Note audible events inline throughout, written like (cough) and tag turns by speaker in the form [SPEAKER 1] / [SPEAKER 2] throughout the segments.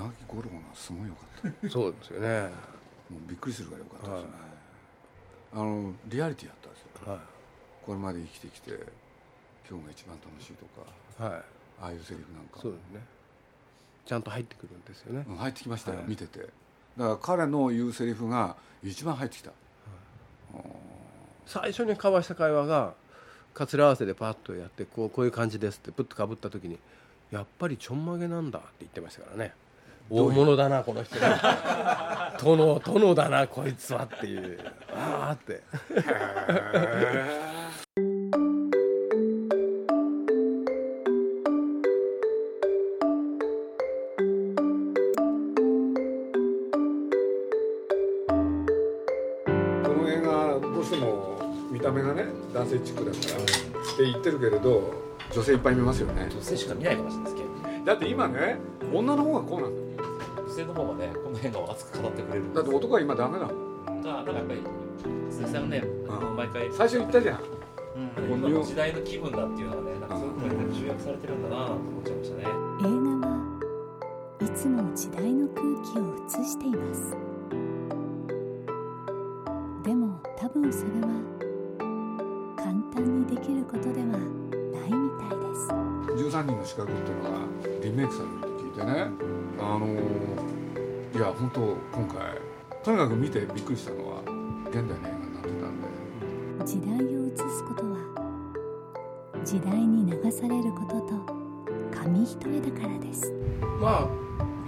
[SPEAKER 1] 稲垣五郎がすごい良かった。
[SPEAKER 2] そうですよね。
[SPEAKER 1] もうびっくりするぐらい良かったですね、あのリアリティやったんですよ。
[SPEAKER 2] は
[SPEAKER 1] これまで生きてきて今日が一番楽しいとか
[SPEAKER 2] いはい。
[SPEAKER 1] ああいうセリフなんか。
[SPEAKER 2] そうですね。ちゃんと入ってくるんですよね。
[SPEAKER 1] うん入ってきましたよ、
[SPEAKER 2] はい。
[SPEAKER 1] 見てて。だから彼の言うセリフが一番入ってきた、
[SPEAKER 2] 最初に交わした会話がかつら合わせでパッとやってこうこういう感じですってプッとかぶった時にやっぱりちょんまげなんだって言ってましたからね大物だなこの人。は殿殿だなこいつはっていう。ああって。
[SPEAKER 1] この映画どうしても見た目がね男性チックだからって言ってるけれど女性いっぱい見ますよね。
[SPEAKER 3] 女性しか見ないかもしれないですけど
[SPEAKER 1] だって今ね女の方がこうなんだよ
[SPEAKER 3] 女性の方がねこの辺が熱く語ってくれるん
[SPEAKER 1] だって男は今ダメだもん
[SPEAKER 3] だからやっぱり鈴木さんがね
[SPEAKER 1] ん。
[SPEAKER 3] 毎回、
[SPEAKER 1] 最初言ったじゃん。
[SPEAKER 3] うん、今の時代の気分だっていうのがねなんかそういうところに集約されてるんだなと思っちゃいましたね。
[SPEAKER 4] 映画はいつも時代の空気を映しています。でも多分それは簡単にできることではないみたいです。
[SPEAKER 1] 13人の資格っていうのがリメイクされるってね。あのいや本当今回とにかく見てびっくりしたのは現代の映画になってたんで。
[SPEAKER 4] 時代を映すことは時代に流されることと紙一重だからです。
[SPEAKER 2] まあ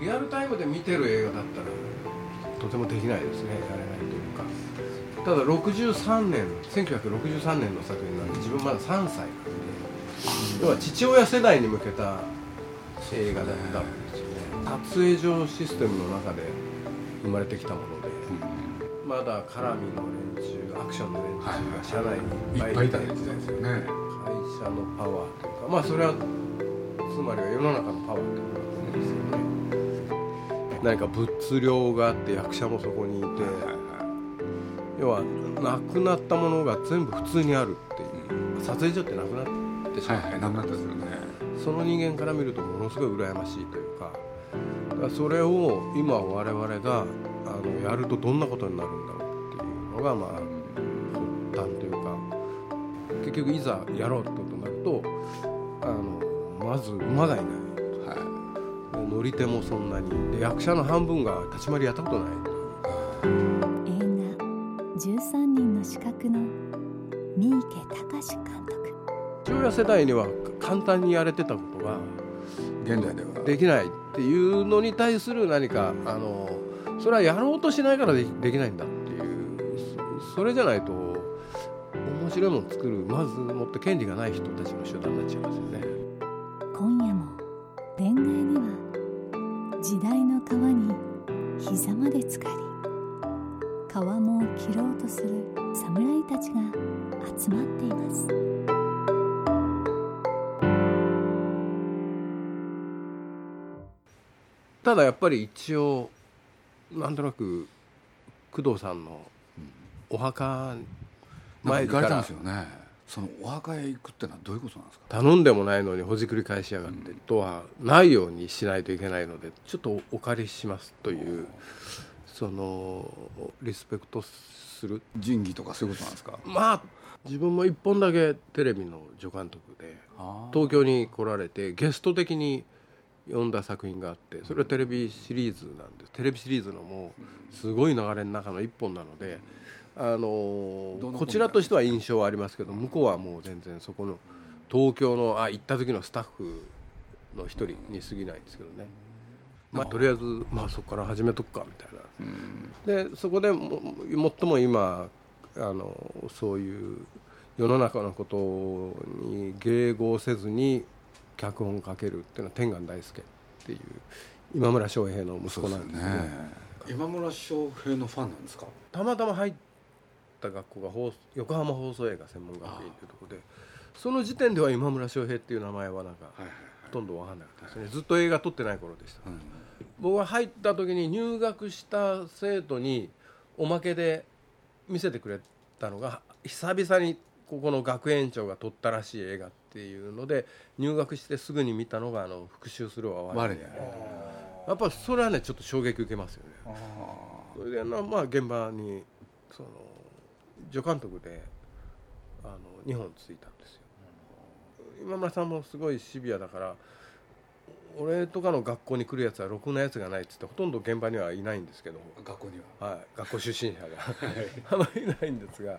[SPEAKER 2] リアルタイムで見てる映画だったらとてもできないですねやれないというか。ただ63年1963年の作品なんで自分まだ3歳なんで要は父親世代に向けた映画だった。わけですよね。撮影上システムの中で生まれてきたものでまだ絡みの連中アクションの連中が社内に
[SPEAKER 1] いっぱいいた時代ですよね。
[SPEAKER 2] 会社のパワーというかまあそれはつまりは世の中のパワーということだと思うんですよね。何か物量があって役者もそこにいて要はなくなったものが全部普通にあるっていう。撮影所ってなくなってしまって、
[SPEAKER 1] はいはいなくなったですよね
[SPEAKER 2] その人間から見るとものすごい羨ましいというかだからそれを今我々があのやるとどんなことになるんだろうっていうのがまあ発端というか結局いざやろうってことになるとあのまず馬がいない
[SPEAKER 1] は
[SPEAKER 2] で乗り手もそんなにで役者の半分が立ち回りやったことない
[SPEAKER 4] 映画「13人の資格」の三池隆監督
[SPEAKER 2] 父親世代には簡単にやれてたことが
[SPEAKER 1] い現代では。
[SPEAKER 2] できないっていうのに対する何かあのそれはやろうとしないからできできないんだっていう。そそれじゃないと面白いもの作るまずもっと権利がない人たちの集団になっちゃいますよね。
[SPEAKER 4] 今夜も恋愛には時代の川に膝まで浸かり川面を切ろうとする侍たちが集まっています
[SPEAKER 2] ただやっぱり一応なんとなく工藤さんのお墓前
[SPEAKER 1] か行かれたん
[SPEAKER 2] から
[SPEAKER 1] ですよね。そのお墓へ行くってのはどういうことなんですか？
[SPEAKER 2] 頼んでもないのにほじくり返しやがってとはないようにしないといけないのでちょっとお借りしますというそのリスペクトする。
[SPEAKER 1] 仁義とかそういうことなんですか？
[SPEAKER 2] まあ自分も一本だけテレビの助監督で東京に来られてゲスト的に読んだ作品があってそれはテレビシリーズなんです。テレビシリーズのもうすごい流れの中の一本なのであのこちらとしては印象はありますけど向こうはもう全然そこの東京のあ行った時のスタッフの一人に過ぎないんですけどね。まあ、とりあえず、まあ、そこから始めとくかみたい
[SPEAKER 1] うん。
[SPEAKER 2] なでそこでも最も今あのそういう世の中のことに迎合せずに脚本をかけるっていうのは天眼大輔っていう今村翔平の息子なんですね
[SPEAKER 1] ね。今村翔平のファンなんですか？
[SPEAKER 2] たまたま入った学校が放横浜放送映画専門学院というところでその時点では今村翔平っていう名前はなんか
[SPEAKER 1] はいはい
[SPEAKER 2] ほとんど分かんなかったですね。ずっと映画撮ってない頃でした。
[SPEAKER 1] はい、
[SPEAKER 2] 僕が入った時に入学した生徒におまけで見せてくれたのが久々にここの学園長が撮ったらしい映画っていうので入学してすぐに見たのがあの復讐するは
[SPEAKER 1] 我に
[SPEAKER 2] やっぱそれはねちょっと衝撃受けますよね。
[SPEAKER 1] あ
[SPEAKER 2] それでなまあ現場にその助監督であの2本ついたんですよ。今村さんもすごいシビアだから俺とかの学校に来るやつはろくなやつがないっつってほとんど現場にはいないんですけど、
[SPEAKER 1] ー学校には。
[SPEAKER 2] はい、学校出身者が。(laughs) あまりいないんですが。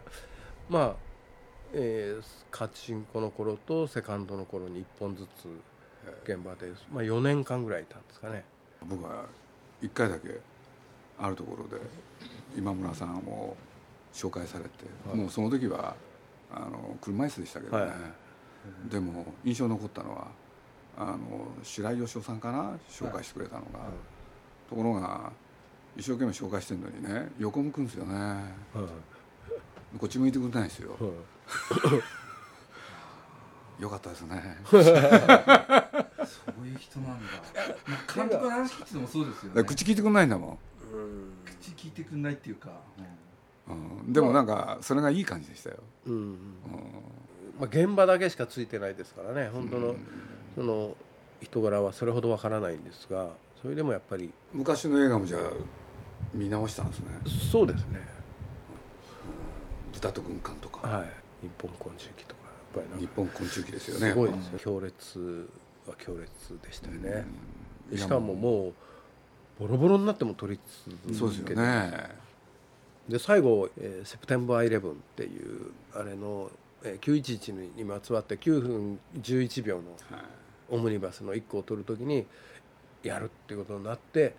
[SPEAKER 2] まあ、えー、カチンコの頃とセカンドの頃に1本ずつ現場で、まあ、4年間ぐらいいたんですかね。
[SPEAKER 1] 僕は一回だけあるところで今村さんを紹介されて、
[SPEAKER 2] はい。
[SPEAKER 1] もうその時はあの車椅子でしたけどね、
[SPEAKER 2] はい。
[SPEAKER 1] でも印象に残ったのはあの白井義雄さんかな紹介してくれたのが、ところが一生懸命紹介してるのにね横向くんですよね。
[SPEAKER 2] はい
[SPEAKER 1] こっち向いてくれないんですよ。
[SPEAKER 2] はい (laughs)
[SPEAKER 1] よかったですね。
[SPEAKER 5] そういう人なんだ、(laughs) まあ、監督の話聞いててもそうですよね。
[SPEAKER 1] 口聞いてくれないんだも
[SPEAKER 5] 口聞いてくんないっていうか、
[SPEAKER 1] ん、うん、でもなんかそれがいい感じでしたよ、
[SPEAKER 2] うん。
[SPEAKER 1] うん。
[SPEAKER 2] まあ、現場だけしかついてないですからね。本当のその人柄はそれほどわからないんですがそれでもやっぱり。
[SPEAKER 1] 昔の映画もじゃあ見直したんですね。
[SPEAKER 2] そうですね
[SPEAKER 1] 豚と軍艦とか、
[SPEAKER 2] はい。日本昆虫記とかやっぱり
[SPEAKER 1] 日本昆虫記ですよね。
[SPEAKER 2] すごいですよ強烈は強烈でしたよね、
[SPEAKER 1] うん。
[SPEAKER 2] しかももうボロボロになっても撮り続けて。
[SPEAKER 1] そうですよね。
[SPEAKER 2] で最後「えーセプテンバーイレブン」っていうあれの、えー911にまつわって9分11秒の
[SPEAKER 1] はい。
[SPEAKER 2] オムニバスの1個を取るときにやるっていうことになって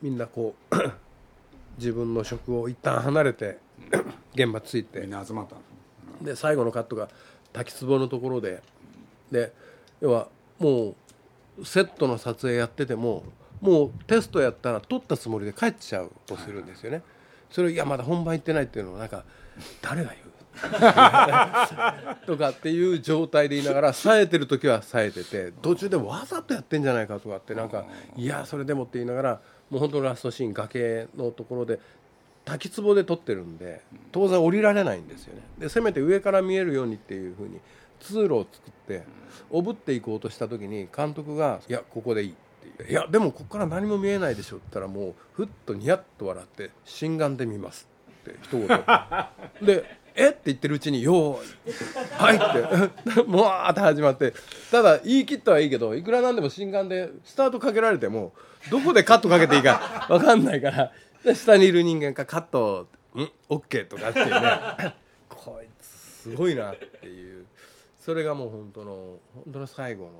[SPEAKER 2] みんなこう (clears throat) 自分の職を一旦離れて現場つい
[SPEAKER 1] み
[SPEAKER 2] て
[SPEAKER 1] んな集まったんで
[SPEAKER 2] 最後のカットが滝壺のところで。で要はもうセットの撮影やっててももうテストやったら撮ったつもりで帰っちゃうとするんですよね。それをいやまだ本番行ってないっていうのをなんか誰が言う？(laughs) とかっていう状態でいながら冴えてる時は冴えてて途中でわざとやってんじゃないかとかってなんかいやそれでもって言いながらもう本当ラストシーン崖のところで滝壺で撮ってるんで当然降りられないんですよね。でせめて上から見えるようにっていうふうに通路を作っておぶっていこうとした時に監督が「いやここでいい」って言う。いやでもここから何も見えないでしょ」って言ったらもうふっとニヤッと笑って「心眼で見ます」って一言。で「え？っ?」て言ってるうちに「よーい。はい」って。(laughs) もわーって始まって。ただ言い切ったはいいけどいくらなんでも心眼でスタートかけられてもどこでカットかけていいか分かんないからで下にいる人間がカット「ん？オッケー」とかっていうね。(laughs) こいつすごいなっていう。それがもう本当の本当の最後の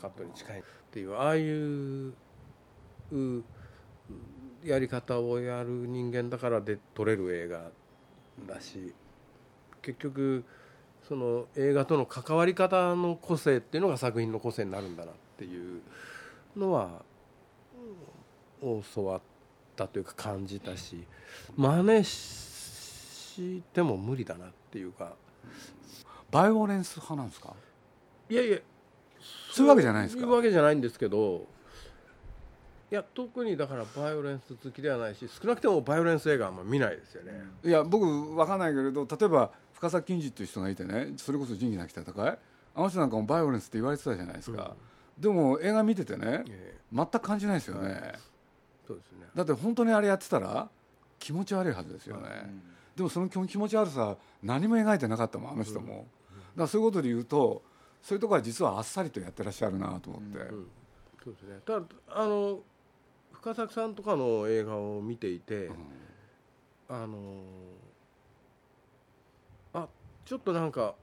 [SPEAKER 2] カットに近いっていう。ああいううやり方をやる人間だからで撮れる映画だし結局その映画との関わり方の個性っていうのが作品の個性になるんだなっていうのはうん教わったというか感じたし真似しても無理だなっていうか。
[SPEAKER 1] バイオレンス派なんですか？
[SPEAKER 2] いやいや
[SPEAKER 1] そういうわけじゃないですか？
[SPEAKER 2] そういうわけじゃないんですけどいや特にだからバイオレンス好きではないし少なくともバイオレンス映画はあんま見ないですよね、
[SPEAKER 1] いや僕分かんないけれど例えば深作金次っていう人がいてねそれこそ仁義なき戦い？あの人なんかもバイオレンスって言われてたじゃないですか、でも映画見ててね
[SPEAKER 2] ええ。
[SPEAKER 1] 全く感じないですよね、
[SPEAKER 2] そうですね。
[SPEAKER 1] だって本当にあれやってたら気持ち悪いはずですよね、でもその気持ち悪さ何も描いてなかったもんあの人も、だからそういうことで言うとそういうところは実はあっさりとやってらっしゃるなと思って、
[SPEAKER 2] うん。そうですね。ただあの深作さんとかの映画を見ていて、あのあちょっとなんか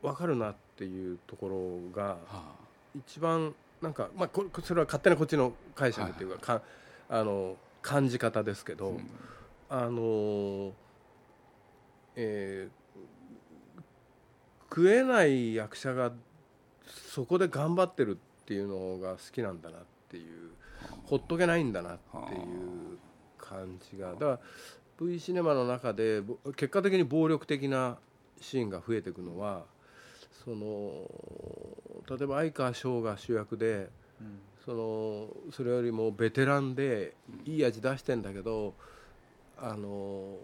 [SPEAKER 2] 分かるなっていうところが
[SPEAKER 1] は
[SPEAKER 2] 一番なんか、まあ、これそれは勝手なこっちの解釈っていうか,、かあの感じ方ですけど、あのえー食えない役者がそこで頑張ってるっていうのが好きなんだなっていうほっとけないんだなっていう感じがだから V シネマの中でぼ結果的に暴力的なシーンが増えていくのはその例えば相川翔が主役でそのそれよりもベテランでいい味出してんだけどあの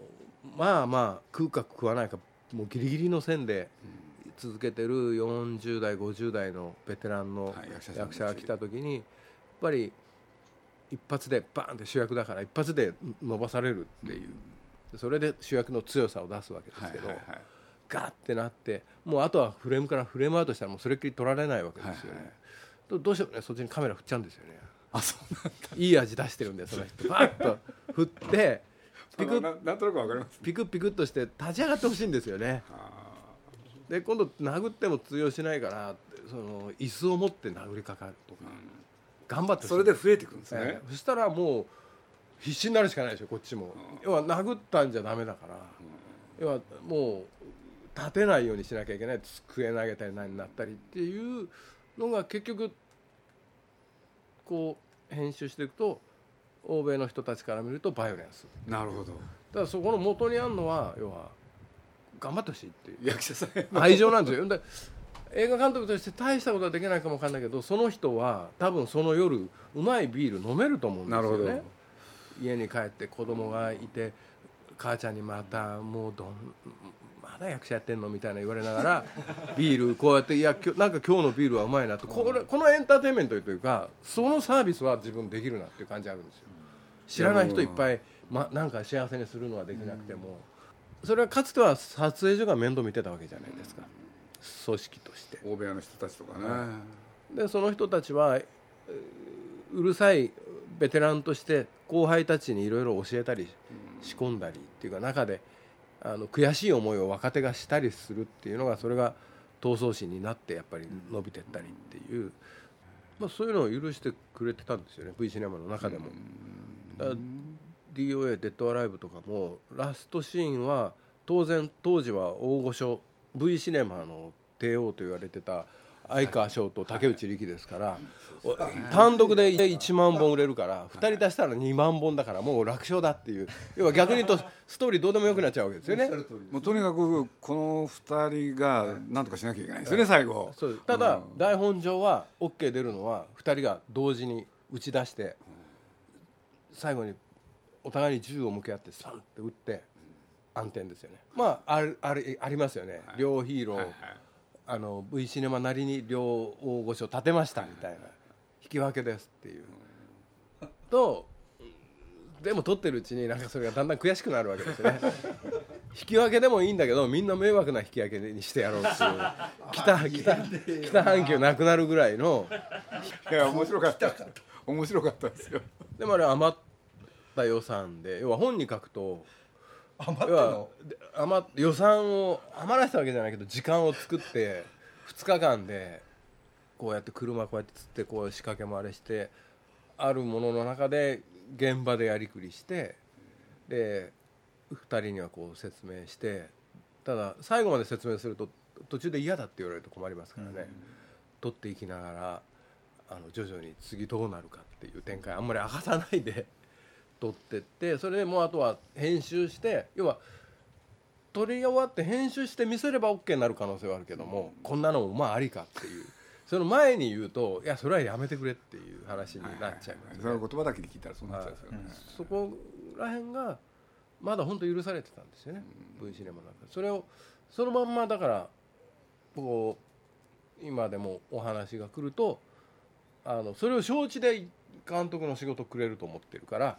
[SPEAKER 2] まあまあ食うか食わないかもうギリギリの線で続けてる40代50代のベテランの
[SPEAKER 1] 役者
[SPEAKER 2] が来た時にやっぱり一発でバーンって主役だから一発で伸ばされるっていう。それで主役の強さを出すわけですけど、
[SPEAKER 1] はいはいはい
[SPEAKER 2] ガーってなってもうあとはフレームからフレームアウトしたらもうそれっきり取られないわけですよね、
[SPEAKER 1] はいはい。
[SPEAKER 2] どどうしてもねそっちにカメラ振っちゃうんですよね。
[SPEAKER 1] あそうなんだ。
[SPEAKER 2] いい味出してるんでその人バーッと。振って (laughs) ピク
[SPEAKER 1] ななんとなくわかります
[SPEAKER 2] ピクピクっとして立ち上がってほしいんですよね。で今度殴っても通用しないからその椅子を持って殴りかかるとか、頑張って
[SPEAKER 1] それで増えていくんですね、
[SPEAKER 2] ええ。そしたらもう必死になるしかないでしょこっちも、要は殴ったんじゃダメだから、要はもう立てないようにしなきゃいけない机投げたり何になったりっていうのが結局こう編集していくと欧米の人たちから見るとバイオレンス。
[SPEAKER 1] なるほど。
[SPEAKER 2] だからそこの元にあるのは要は頑張ってほしいっていう
[SPEAKER 1] 役者さん。へ
[SPEAKER 2] 愛情なんですよ。(laughs) で映画監督として大したことはできないかもわかんないけどその人は多分その夜うまいビール飲めると思うんですよ
[SPEAKER 1] なるほど。
[SPEAKER 2] ね家に帰って子供がいて母ちゃんにまたもうどんまだ役者やってんのみたいな言われながら (laughs) ビールこうやっていやなんか今日のビールはうまいなと。これこのエンターテインメントというかそのサービスは自分できるなっていう感じあるんですよ。知らない人いっぱい、ま、なんか幸せにするのはできなくても、それはかつては撮影所が面倒見てたわけじゃないですか。組織として。
[SPEAKER 1] 大部屋の人たちとかね、
[SPEAKER 2] でその人たちはえーうるさいベテランとして後輩たちにいろいろ教えたり仕込んだりっていうか中であの悔しい思いを若手がしたりするっていうのがそれが闘争心になってやっぱり伸びてったりっていう、まあ、そういうのを許してくれてたんですよね V シネマの中でも。DOA「デッド・アライブ」とかもラストシーンは当然当時は大御所 V シネマの帝王と言われてた相川翔と竹内力ですから単独で1万本売れるから2人足したら2万本だからもう楽勝だっていう。要は逆に言うとストーリーどうでもよくなっちゃうわけですよね。
[SPEAKER 1] もうとにかくこの2人が何とかしなきゃいけないですよね最後。
[SPEAKER 2] ただ台本上は OK 出るのは2人が同時に打ち出して最後にお互いに銃を向け合ってサンって撃って暗転ですよね。まああるありますよね、両ヒーロー、あの V シネマなりに両大御所立てましたみたいな引き分けですっていう。とでも撮ってるうちになんかそれがだんだん悔しくなるわけですよね。(laughs) 引き分けでもいいんだけどみんな迷惑な引き分けにしてやろうっていう。(laughs) 北北北半球なくなるぐらいの。
[SPEAKER 1] いや面白かった。面白かったですよ。
[SPEAKER 2] でもあれ余った予算で要は本に書くと
[SPEAKER 5] 余ったの？
[SPEAKER 2] で余っ予算を余らせたわけじゃないけど時間を作って (laughs) 2日間でこうやって車こうやって釣ってこう仕掛けもあれしてあるものの中で現場でやりくりしてで2人にはこう説明してただ最後まで説明すると途中で嫌だって言われると困りますからね、取っていきながらあの徐々に次どうなるかっていう展開あんまり明かさないで撮ってってそれでもうあとは編集して要は撮り終わって編集して見せれば OK になる可能性はあるけども、こんなのもまあありかっていう。その前に言うといやそれはやめてくれっていう話になっちゃいますね、
[SPEAKER 1] その言葉だけで聞いたらそうなっちゃうんですよね、
[SPEAKER 2] そこら辺がまだ本当許されてたんですよね、V シネマなんか。それをそのまんまだからこう今でもお話が来るとあのそれを承知で監督の仕事くれると思ってるから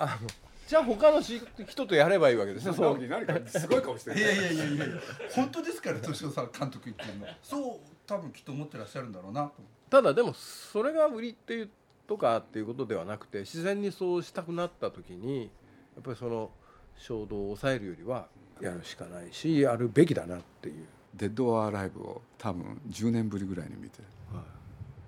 [SPEAKER 2] あのじゃあ他のし人とやればいいわけですね。そう。
[SPEAKER 1] 何かすごい顔してる
[SPEAKER 5] いやいやいやいやいや。本当ですから敏夫さん監督言ってるの。そう多分きっと思ってらっしゃるんだろうなと。思
[SPEAKER 2] ただでもそれが売りっていうとかっていうことではなくて自然にそうしたくなった時にやっぱりその衝動を抑えるよりはやるしかないしやるべきだなっていう。
[SPEAKER 1] デッド・オア・ライブを多分10年ぶりぐらいに見て。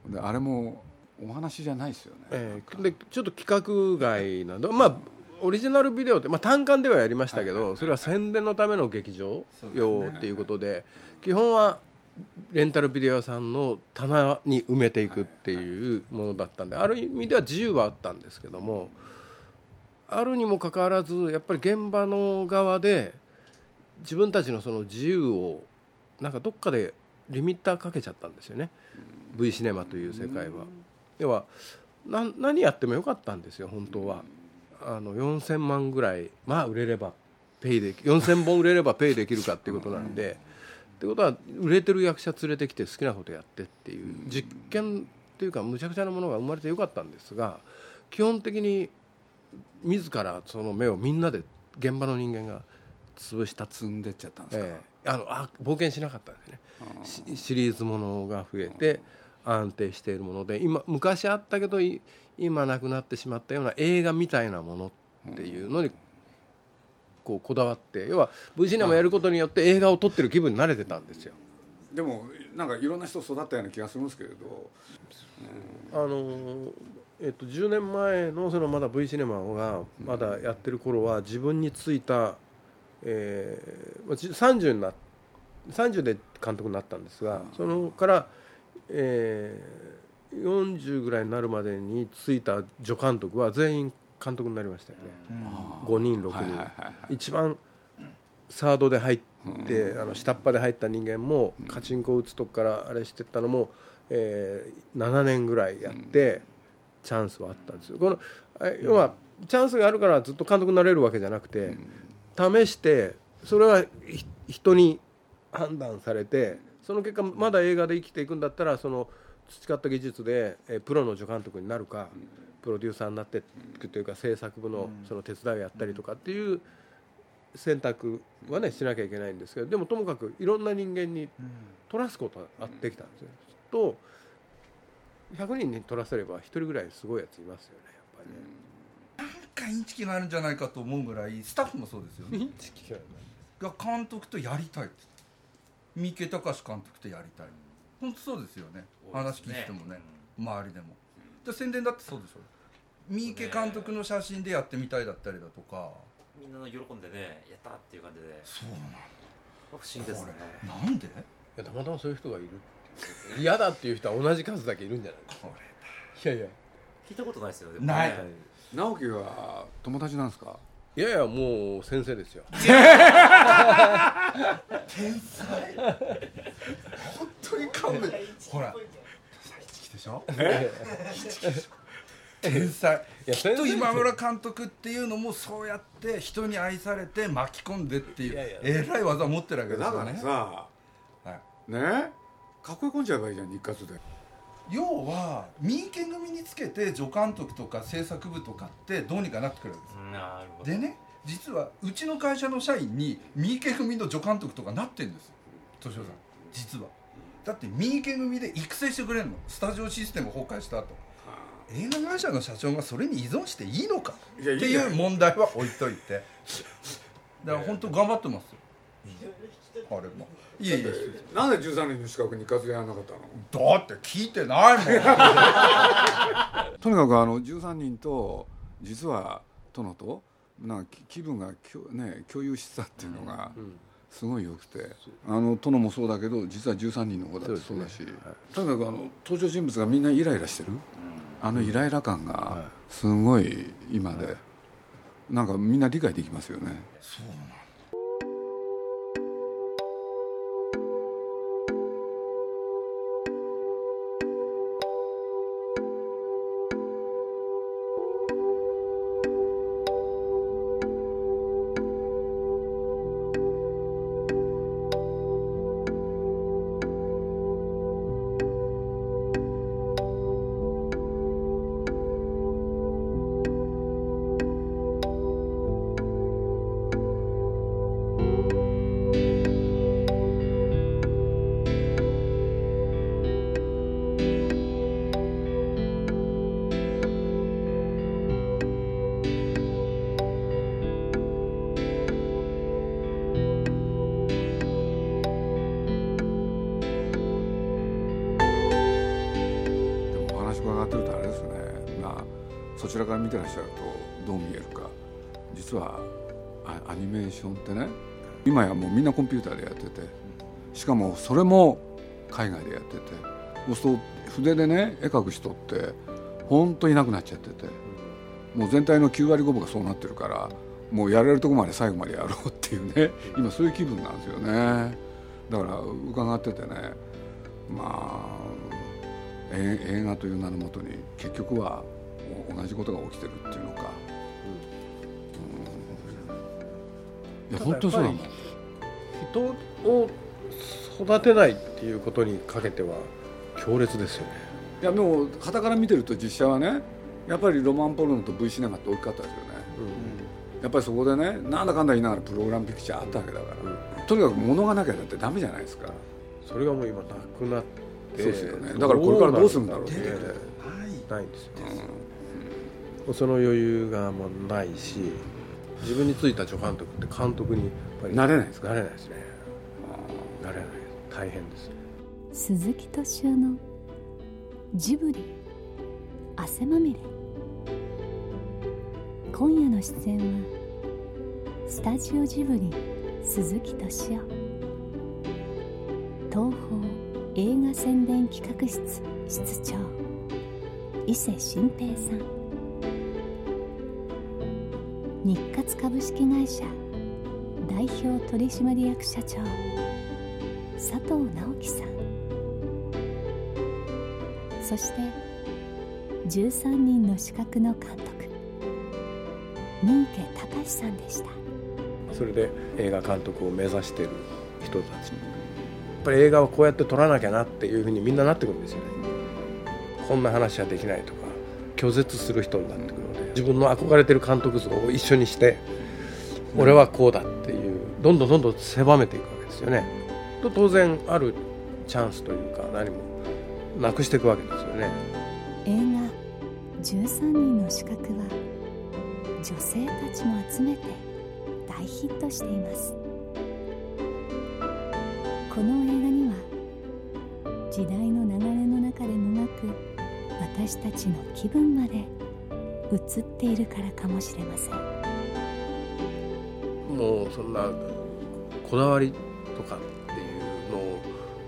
[SPEAKER 1] であれもお話じゃないですよね、
[SPEAKER 2] えーでちょっと規格外などまあオリジナルビデオって、まあ、単館ではやりましたけど、それは宣伝のための劇場用っていうことで基本はレンタルビデオ屋さんの棚に埋めていくっていうものだったんである意味では自由はあったんですけどもあるにもかかわらずやっぱり現場の側で自分たちのその自由をなんかどっかでリミッターかけちゃったんですよね。V シネマという世界は。要はな何やってもよかったんですよ本当は。あの4000万ぐらいまあ売れればペイで4000本売れればペイできるかっていうことなんで。ってことは売れてる役者連れてきて好きなことやってっていう実験っていうかむちゃくちゃなものが生まれてよかったんですが基本的に自らその目をみんなで現場の人間が潰した
[SPEAKER 1] 積んでっちゃったんですか、
[SPEAKER 2] ええあのあ冒険しなかったんですねしシリーズものが増えて安定しているもので今昔あったけどい今なくなってしまったような映画みたいなものっていうのにこうこだわって要は V シネマやることによって映画を撮ってる気分に慣れてたんですよ。
[SPEAKER 1] でもなんかいろんな人育ったような気がするんですけれど。
[SPEAKER 2] あのーえっと、10年前のそのまだ V シネマがまだやってる頃は自分についた、えーまあじ30にな30で監督になったんですがそのから、えー、40ぐらいになるまでについた助監督は全員監督になりましたよね、5人6人、
[SPEAKER 1] はいはいはいはい。
[SPEAKER 2] 一番サードで入って、あの下っ端で入った人間もカチンコ打つとこからあれしてったのも、えー7年ぐらいやって、チャンスはあったんですよ。このえ要はチャンスがあるからずっと監督になれるわけじゃなくて、試してそれはひ人に判断されてその結果まだ映画で生きていくんだったらその培った技術で、えープロの助監督になるか、プロデューサーになっていくというか制作部のその手伝いをやったりとかっていう選択はねしなきゃいけないんですけどでもともかくいろんな人間に取らすことができたんですよ。と100人に取らせれば1人ぐらいすごいやついますよねやっぱりね。
[SPEAKER 5] なんかインチキがあるんじゃないかと思うぐらいスタッフもそうですよね。
[SPEAKER 2] インチキが
[SPEAKER 5] が監督とやりたいって三池隆監督とやりたい。本当そうですよね。話聞いててもね。周りでも。じゃあ宣伝だってそうでしょ。三池監督の写真でやってみたいだったりだとか。
[SPEAKER 3] みんな喜んでねやったっていう感じで。
[SPEAKER 5] そうな
[SPEAKER 3] 不思議ですね。
[SPEAKER 5] のなんで？
[SPEAKER 2] いやたまたまそういう人がいる嫌だっていう人は同じ数だけいるんじゃない？
[SPEAKER 5] こ
[SPEAKER 2] いやいや。
[SPEAKER 3] 聞いたことないですよでも
[SPEAKER 5] ない。
[SPEAKER 3] ね
[SPEAKER 1] 直樹は友達なんですか？
[SPEAKER 2] いやいやもう先生ですよ。
[SPEAKER 5] 本当に勘弁。ほら。でしょ？天才。
[SPEAKER 2] いや
[SPEAKER 5] きっと今村監督っていうのもそうやって人に愛されて巻き込んでっていう
[SPEAKER 2] いやいや。
[SPEAKER 5] えらい技を持ってるわけです
[SPEAKER 1] だから
[SPEAKER 5] よね
[SPEAKER 1] さ
[SPEAKER 5] はい。
[SPEAKER 1] ね？囲い込んじゃえばいいじゃん日活で
[SPEAKER 5] 要は三池組につけて助監督とか制作部とかってどうにかなってくるわけです。
[SPEAKER 3] うんなるほど。
[SPEAKER 5] でね実はうちの会社の社員に三池組の助監督とかなってんですよ敏夫さん。実は。だって三池組で育成してくれるの。スタジオシステム崩壊した後。映画会社の社長がそれに依存していいのか？って
[SPEAKER 1] い
[SPEAKER 5] う問題は置いといて。だから本当頑張ってますよ。あれもいえいえ。
[SPEAKER 1] なんで13人の資格日活でやらなかったの？
[SPEAKER 5] だって聞いてないもん。(laughs)
[SPEAKER 1] とにかくあの13人と実は殿となんか気気分がきょ、ね、共有してたっていうのがすごい良くて、あの殿もそうだけど実は13人の方だってそうだし、とにかくあの登場人物がみんなイライラしてる、あのイライラ感がすごい今で、なんかみんな理解できますよね。
[SPEAKER 5] そう
[SPEAKER 1] てらっしゃるとどう見えるか。実はアニメーションってね今やもうみんなコンピューターでやっててしかもそれも海外でやっててそうすると筆でね絵描く人って本当いなくなっちゃっててもう全体の9割5分がそうなってるからもうやれるとこまで最後までやろうっていうね (laughs) 今そういう気分なんですよね。だから伺っててねまあ映画という名のもとに結局は同じことが起きてるっていうのか、
[SPEAKER 2] うん、いや本当そう。なの人を育てないっていうことにかけては強烈ですよね。
[SPEAKER 1] いやでもはたから見てると実写はねやっぱりロマンポルノと V シネマって大きかったですよね、うん、やっぱりそこでねなんだかんだ言いながらプログラムピクチャーあったわけだから、うん、とにかく物がなきゃだってダメじゃないですか。
[SPEAKER 2] それがもう今なくなって。
[SPEAKER 1] そうですよね。だからこれからどうするんだろうって
[SPEAKER 2] ないんですよ、うん、その余裕がもうないし自分についた助監督って監督にやっぱり
[SPEAKER 1] なれないですか？
[SPEAKER 2] なれないですね。なれない。大変ですね。
[SPEAKER 4] 鈴木敏夫のジブリ汗まみれ。今夜の出演はスタジオジブリ鈴木敏夫。東宝映画宣伝企画室室長伊勢新平さん日活株式会社代表取締役社長佐藤直樹さん。そして13人の資格の監督三池隆さんでした。
[SPEAKER 2] それで映画監督を目指している人たちやっぱり映画はこうやって撮らなきゃなっていうふうにみんななってくるんですよね。こんな話はできないとか拒絶する人になってくる。自分の憧れてる監督像を一緒にして俺はこうだっていうどんどんどんどん狭めていくわけですよね。と当然あるチャンスというか何もなくしていくわけですよね。
[SPEAKER 4] 映画「13人の資格」は女性たちも集めて大ヒットしています。この映画には時代の流れの中でもがく私たちの気分まで映っているからかもしれません。
[SPEAKER 2] もうそんなこだわりとかっていうのを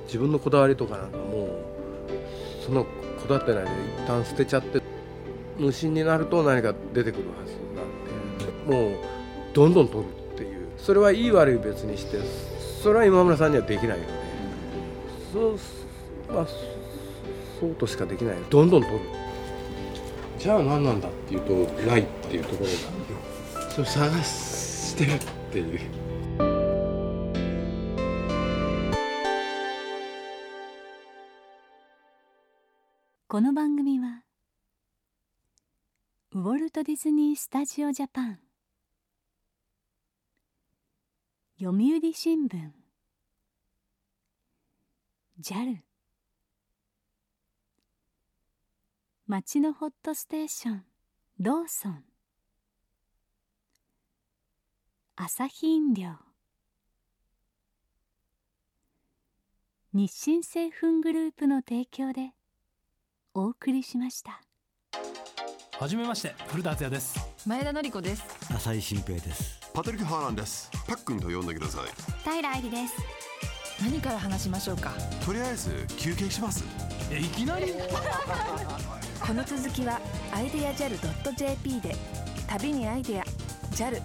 [SPEAKER 2] 自分のこだわりとかなんかもうそのこだわってないで一旦捨てちゃって無心になると何か出てくるはずなんでもうどんどん取るっていう。それはいい悪い別にしてそれは今村さんにはできないよね。そうまあそうとしかできない。どんどん取る。じゃあ何なんだっていうとないっていうところがそれ探してるっていう。
[SPEAKER 4] この番組はウォルト・ディズニー・スタジオ・ジャパン。読売新聞。JAL 町のホットステーションローソン。朝日飲料。日清製粉グループの提供でお送りしました。
[SPEAKER 6] はじめまして古田敦也です。
[SPEAKER 7] 前田紀子です。
[SPEAKER 8] 浅井新平です。
[SPEAKER 9] パトリック・ハーランです。パックンと呼んでください。
[SPEAKER 7] 平愛理です。何から話しましょうか？
[SPEAKER 9] とりあえず休憩します。
[SPEAKER 6] えいきなり？
[SPEAKER 7] この続きはアイデア JAL.jp で旅にアイデア JAL